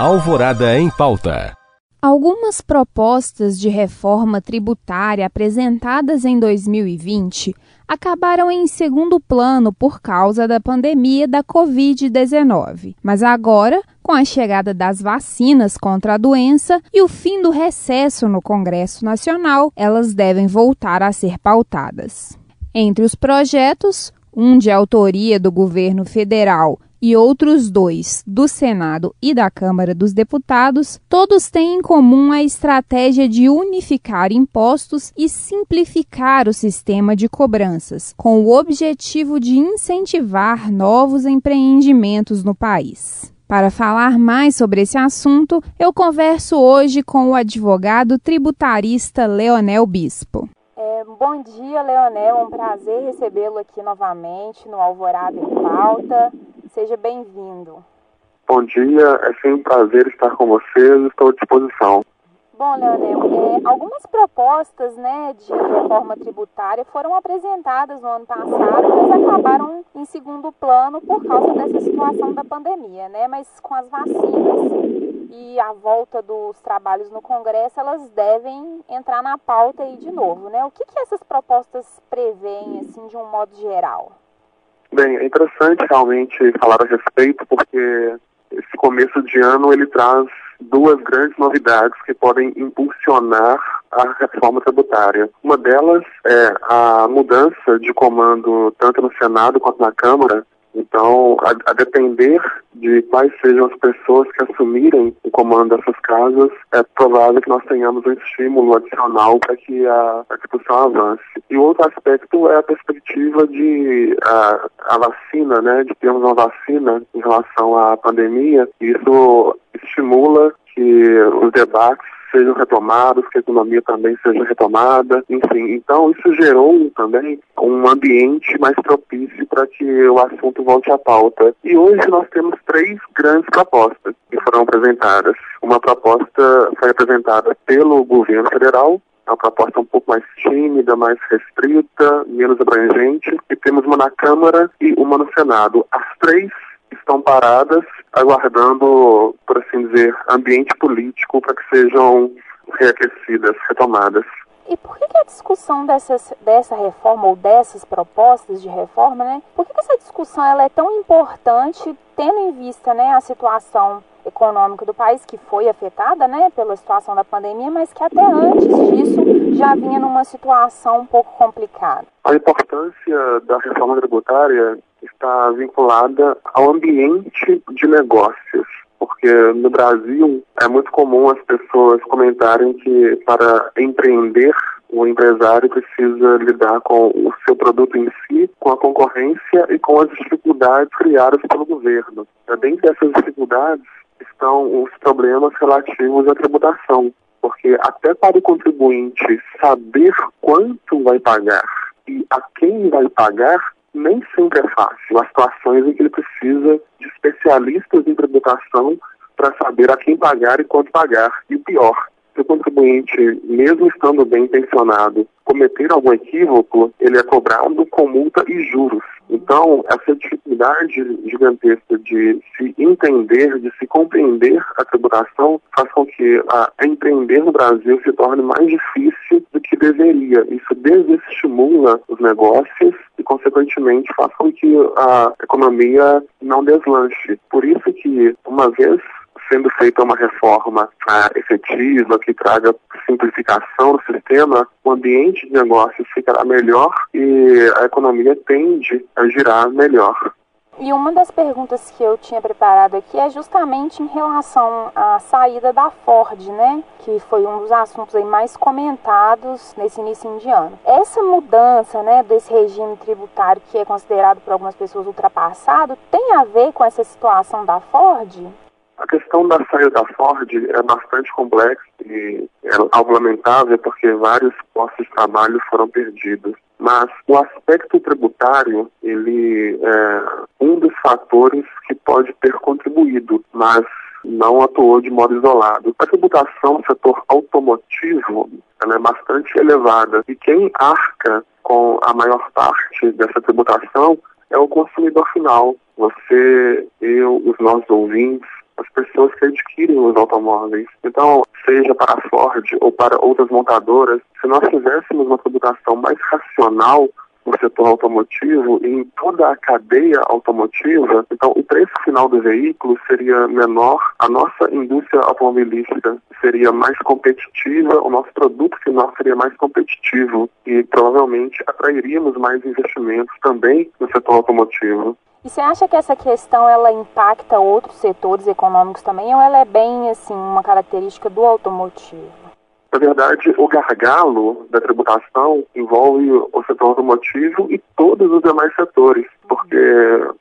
Alvorada em Pauta. Algumas propostas de reforma tributária apresentadas em 2020 acabaram em segundo plano por causa da pandemia da Covid-19. Mas agora, com a chegada das vacinas contra a doença e o fim do recesso no Congresso Nacional, elas devem voltar a ser pautadas. Entre os projetos, um de autoria do governo federal e outros dois do Senado e da Câmara dos Deputados, todos têm em comum a estratégia de unificar impostos e simplificar o sistema de cobranças, com o objetivo de incentivar novos empreendimentos no país. Para falar mais sobre esse assunto, eu converso hoje com o advogado tributarista Leonel Bispo. É, bom dia, Leonel. É um prazer recebê-lo aqui novamente no Alvorada em Pauta. Seja bem-vindo. Bom dia, é sempre um prazer estar com vocês, estou à disposição. Bom, Leonel, é, algumas propostas né, de reforma tributária foram apresentadas no ano passado, mas acabaram em segundo plano por causa dessa situação da pandemia, né? Mas com as vacinas e a volta dos trabalhos no Congresso, elas devem entrar na pauta aí de novo, né? O que, que essas propostas prevêem, assim, de um modo geral? Bem, é interessante realmente falar a respeito, porque esse começo de ano ele traz duas grandes novidades que podem impulsionar a reforma tributária. Uma delas é a mudança de comando tanto no Senado quanto na Câmara então, a, a, depender de quais sejam as pessoas que assumirem o comando dessas casas, é provável que nós tenhamos um estímulo adicional para que a, a discussão avance. E outro aspecto é a perspectiva de a, a vacina, né, de termos uma vacina em relação à pandemia. Isso estimula que os debates sejam retomados, que a economia também seja retomada, enfim. Então, isso gerou também um ambiente mais propício para que o assunto volte à pauta. E hoje nós temos três grandes propostas que foram apresentadas. Uma proposta foi apresentada pelo governo federal, uma proposta um pouco mais tímida, mais restrita, menos abrangente, e temos uma na Câmara e uma no Senado. As três estão paradas, aguardando, por assim dizer, ambiente político para que sejam reaquecidas, retomadas. E por que, a discussão dessas, dessa reforma ou dessas propostas de reforma, né? Por que, que essa discussão ela é tão importante, tendo em vista né, a situação econômica do país que foi afetada né, pela situação da pandemia, mas que até antes disso já vinha numa situação um pouco complicada? A importância da reforma tributária está vinculada ao ambiente de negócios. Porque no Brasil é muito comum as pessoas comentarem que para empreender o empresário precisa lidar com o seu produto em si, com a concorrência e com as dificuldades criadas pelo governo. Dentre essas dificuldades estão os problemas relativos à tributação, porque até para o contribuinte saber quanto vai pagar e a quem vai pagar nem sempre é fácil. Há situações em que ele precisa de especialistas em tributação para saber a quem pagar e quanto pagar. E o pior, se o contribuinte, mesmo estando bem intencionado, cometer algum equívoco, ele é cobrado com multa e juros. Então, essa dificuldade gigantesca de se entender, de se compreender a tributação, faz com que a empreender no Brasil se torne mais difícil do que deveria. Isso desestimula os negócios e, consequentemente, faz com que a economia não deslanche. Por isso que, uma vez sendo feita uma reforma ah, efetiva, que traga simplificação no sistema, o ambiente de negócios ficará melhor e a economia tende a girar melhor. E uma das perguntas que eu tinha preparado aqui é justamente em relação à saída da Ford, né? Que foi um dos assuntos aí mais comentados nesse início de ano. Essa mudança, né, desse regime tributário que é considerado por algumas pessoas ultrapassado, tem a ver com essa situação da Ford? A questão da saída da Ford é bastante complexa e é algo lamentável porque vários postos de trabalho foram perdidos. Mas o aspecto tributário, ele é um dos fatores que pode ter contribuído, mas não atuou de modo isolado. A tributação no setor automotivo ela é bastante elevada e quem arca com a maior parte dessa tributação é o consumidor final. Você, eu, os nossos ouvintes, as pessoas que adquirem os automóveis. Então, seja para a Ford ou para outras montadoras, se nós tivéssemos uma tributação mais racional no setor automotivo e em toda a cadeia automotiva, então o preço final do veículo seria menor, a nossa indústria automobilística seria mais competitiva, o nosso produto final seria mais competitivo e provavelmente atrairíamos mais investimentos também no setor automotivo. E você acha que essa questão ela impacta outros setores econômicos também ou ela é bem assim uma característica do automotivo? Na verdade, o gargalo da tributação envolve o setor automotivo e todos os demais setores, porque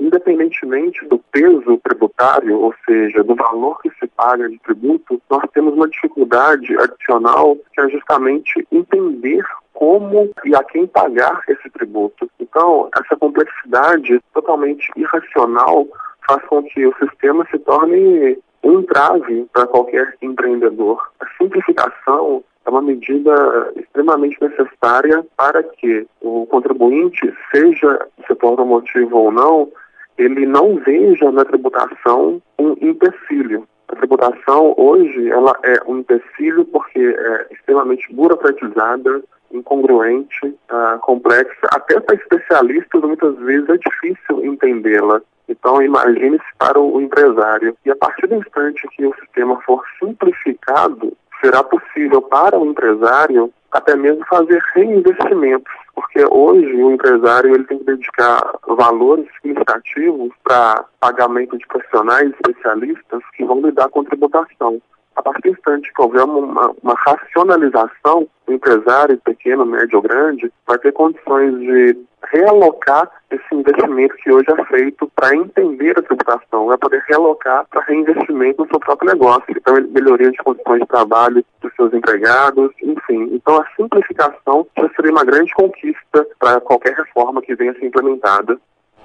independentemente do peso tributário, ou seja, do valor que se paga de tributo, nós temos uma dificuldade adicional que é justamente entender como e a quem pagar esse tributo. Então, essa complexidade totalmente irracional faz com que o sistema se torne um entrave para qualquer empreendedor. A simplificação é uma medida extremamente necessária para que o contribuinte, seja setor automotivo ou não, ele não veja na tributação um empecilho. A tributação hoje ela é um empecilho porque é extremamente burocratizada, incongruente, uh, complexa. Até para especialistas muitas vezes é difícil entendê-la. Então, imagine-se para o empresário. E a partir do instante que o sistema for simplificado, será possível para o empresário até mesmo fazer reinvestimentos, porque hoje o empresário ele tem que dedicar valores significativos para pagamento de profissionais especialistas que vão lidar com tributação. A partir do instante que houver uma, uma racionalização, o empresário pequeno, médio ou grande vai ter condições de realocar esse investimento que hoje é feito para entender a tributação, vai poder realocar para reinvestimento no seu próprio negócio, então melhoria de condições de trabalho dos seus empregados, enfim. Então a simplificação já seria uma grande conquista para qualquer reforma que venha a ser implementada.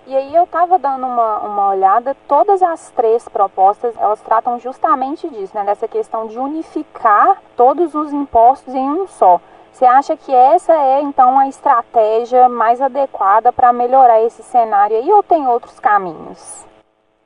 E aí eu estava dando uma, uma olhada, todas as três propostas, elas tratam justamente disso, né? Dessa questão de unificar todos os impostos em um só. Você acha que essa é então a estratégia mais adequada para melhorar esse cenário aí ou tem outros caminhos?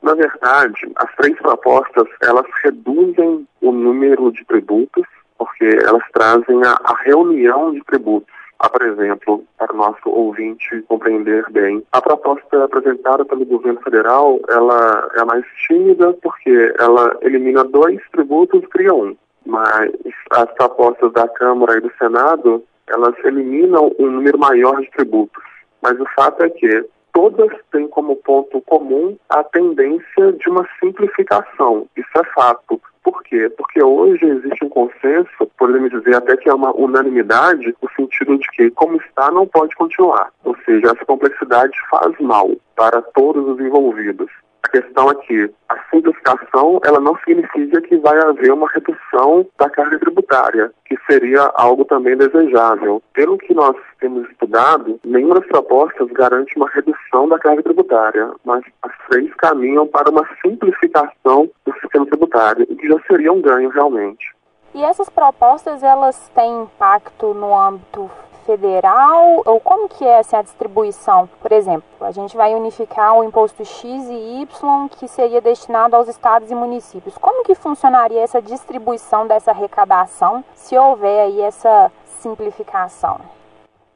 Na verdade, as três propostas elas reduzem o número de tributos porque elas trazem a, a reunião de tributos. Por exemplo, para o nosso ouvinte compreender bem, a proposta apresentada pelo governo federal ela é mais tímida porque ela elimina dois tributos e cria um mas as propostas da Câmara e do Senado, elas eliminam um número maior de tributos. Mas o fato é que todas têm como ponto comum a tendência de uma simplificação. Isso é fato. Por quê? Porque hoje existe um consenso, podemos dizer até que é uma unanimidade, no sentido de que, como está, não pode continuar. Ou seja, essa complexidade faz mal para todos os envolvidos. A questão é que a simplificação ela não significa que vai haver uma redução da carga tributária, que seria algo também desejável. Pelo que nós temos estudado, nenhuma das propostas garante uma redução da carga tributária, mas as três caminham para uma simplificação do sistema tributário, o que já seria um ganho realmente. E essas propostas elas têm impacto no âmbito federal ou como que é assim, a distribuição? Por exemplo, a gente vai unificar o imposto X e Y que seria destinado aos estados e municípios. Como que funcionaria essa distribuição dessa arrecadação se houver aí essa simplificação?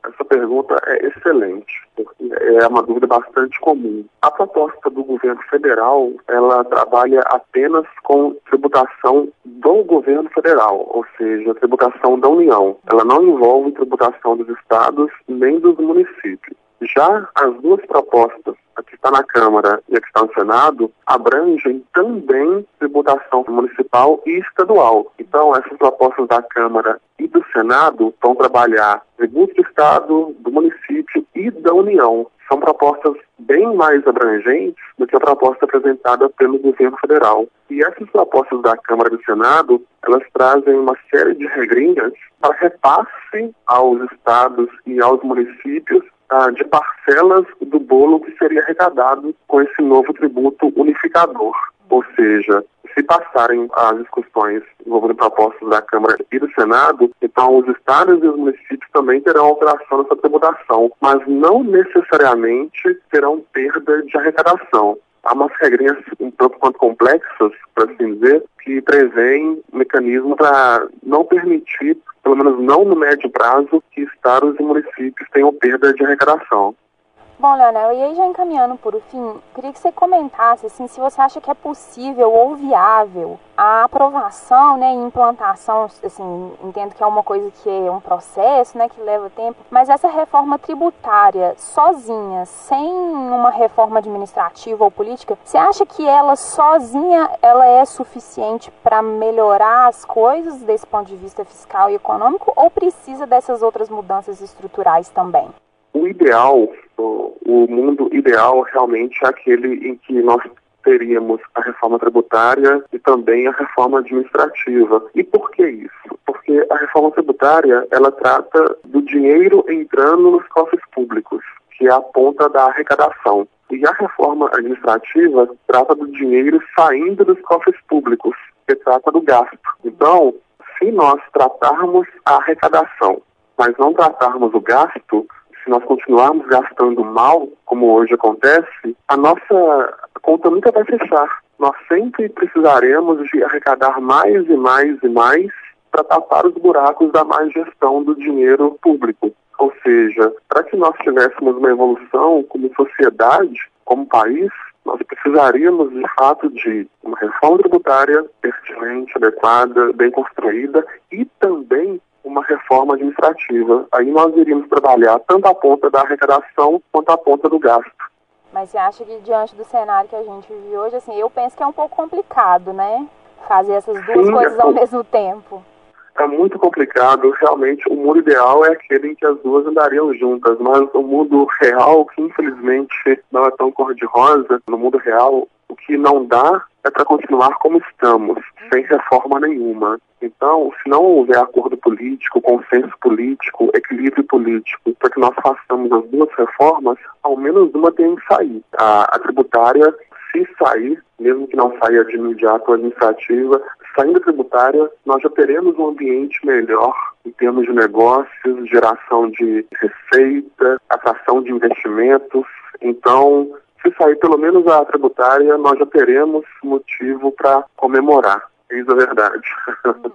Essa pergunta é excelente, porque é uma dúvida bastante comum. A proposta do governo federal, ela trabalha apenas com tributação do governo federal, ou seja, tributação da União. Ela não envolve tributação dos estados nem dos municípios. Já as duas propostas, a que está na Câmara e a que está no Senado, abrangem também tributação municipal e estadual. Então, essas propostas da Câmara e do Senado vão trabalhar tributo do Estado, do município e da União. São propostas bem mais abrangentes do que a proposta apresentada pelo governo federal. E essas propostas da Câmara e do Senado, elas trazem uma série de regrinhas para repasse aos estados e aos municípios ah, de parcelas do bolo que seria arrecadado com esse novo tributo unificador. Ou seja, se passarem as discussões envolvendo propostas da Câmara e do Senado, então os estados e os municípios também terão alteração nessa tributação, mas não necessariamente terão perda de arrecadação. Há umas regrinhas um tanto quanto complexas, para assim dizer, que prevêem mecanismo para não permitir, pelo menos não no médio prazo, que estados e municípios tenham perda de arrecadação. Bom, Leonel, e aí já encaminhando por fim, queria que você comentasse assim, se você acha que é possível ou viável a aprovação né, e implantação, assim, entendo que é uma coisa que é um processo, né, que leva tempo, mas essa reforma tributária sozinha, sem uma reforma administrativa ou política, você acha que ela sozinha ela é suficiente para melhorar as coisas desse ponto de vista fiscal e econômico ou precisa dessas outras mudanças estruturais também? O ideal, o mundo ideal realmente é aquele em que nós teríamos a reforma tributária e também a reforma administrativa. E por que isso? Porque a reforma tributária, ela trata do dinheiro entrando nos cofres públicos, que é a ponta da arrecadação. E a reforma administrativa trata do dinheiro saindo dos cofres públicos, que trata do gasto. Então, se nós tratarmos a arrecadação, mas não tratarmos o gasto, nós continuarmos gastando mal, como hoje acontece, a nossa conta nunca vai fechar. Nós sempre precisaremos de arrecadar mais e mais e mais para tapar os buracos da má gestão do dinheiro público. Ou seja, para que nós tivéssemos uma evolução como sociedade, como país, nós precisaríamos de fato de uma reforma tributária pertinente, adequada, bem construída e também uma reforma administrativa. Aí nós iríamos trabalhar tanto a ponta da arrecadação quanto a ponta do gasto. Mas você acha que diante do cenário que a gente vive hoje, assim, eu penso que é um pouco complicado, né? Fazer essas duas Sim, coisas é ao mesmo tempo. É muito complicado. Realmente, o mundo ideal é aquele em que as duas andariam juntas, mas o mundo real, que infelizmente não é tão cor-de-rosa, no mundo real, o que não dá é para continuar como estamos, sem reforma nenhuma. Então, se não houver acordo político, consenso político, equilíbrio político, para que nós façamos as duas reformas, ao menos uma tem que sair. A, a tributária, se sair, mesmo que não saia de imediato a administrativa, saindo tributária, nós já teremos um ambiente melhor em termos de negócios, geração de receita, atração de investimentos. Então, se sair pelo menos a tributária, nós já teremos motivo para comemorar. Isso é verdade.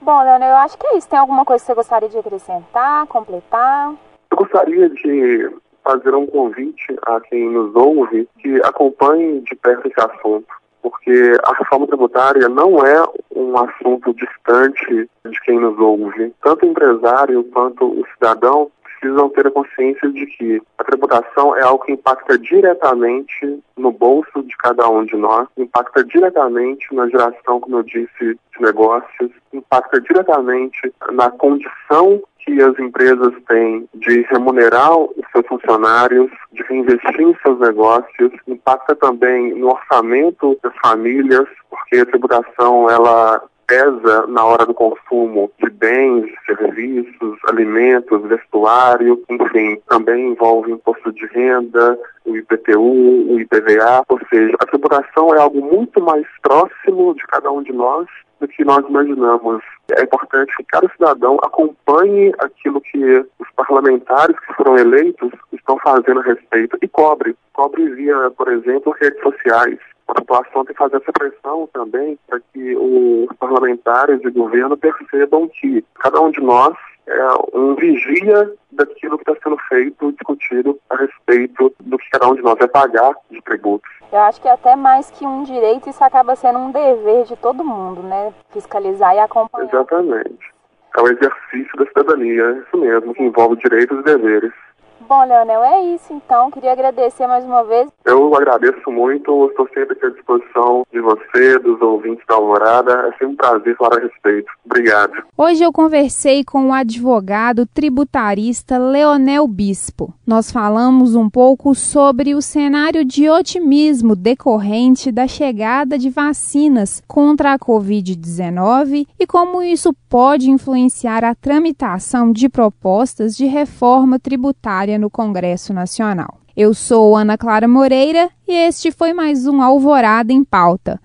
Uhum. Bom, Leonel, eu acho que é isso. Tem alguma coisa que você gostaria de acrescentar, completar? Eu gostaria de fazer um convite a quem nos ouve que acompanhe de perto esse assunto, porque a reforma tributária não é um assunto distante de quem nos ouve. Tanto o empresário quanto o cidadão precisam ter a consciência de que a tributação é algo que impacta diretamente no bolso de cada um de nós, impacta diretamente na geração, como eu disse, de negócios, impacta diretamente na condição que as empresas têm de remunerar os seus funcionários, de reinvestir em seus negócios, impacta também no orçamento das famílias, porque a tributação ela pesa na hora do consumo de bens, serviços, alimentos, vestuário, enfim, também envolve imposto de renda, o IPTU, o IPVA, ou seja, a tributação é algo muito mais próximo de cada um de nós do que nós imaginamos. É importante que cada cidadão acompanhe aquilo que os parlamentares que foram eleitos estão fazendo a respeito e cobre. Cobre via, por exemplo, redes sociais a população tem que fazer essa pressão também para que os parlamentares e governo percebam que cada um de nós é um vigia daquilo que está sendo feito, discutido a respeito do que cada um de nós vai pagar de tributos. Eu acho que até mais que um direito, isso acaba sendo um dever de todo mundo, né? Fiscalizar e acompanhar. Exatamente. É o exercício da cidadania, é isso mesmo, que envolve direitos e deveres. Bom, Leonel, é isso então. Queria agradecer mais uma vez. Eu agradeço muito, estou sempre aqui à disposição de você, dos ouvintes da Alvorada. É sempre um prazer falar a respeito. Obrigado. Hoje eu conversei com o advogado tributarista Leonel Bispo. Nós falamos um pouco sobre o cenário de otimismo decorrente da chegada de vacinas contra a Covid-19 e como isso pode influenciar a tramitação de propostas de reforma tributária no Congresso Nacional. Eu sou Ana Clara Moreira e este foi mais um Alvorada em Pauta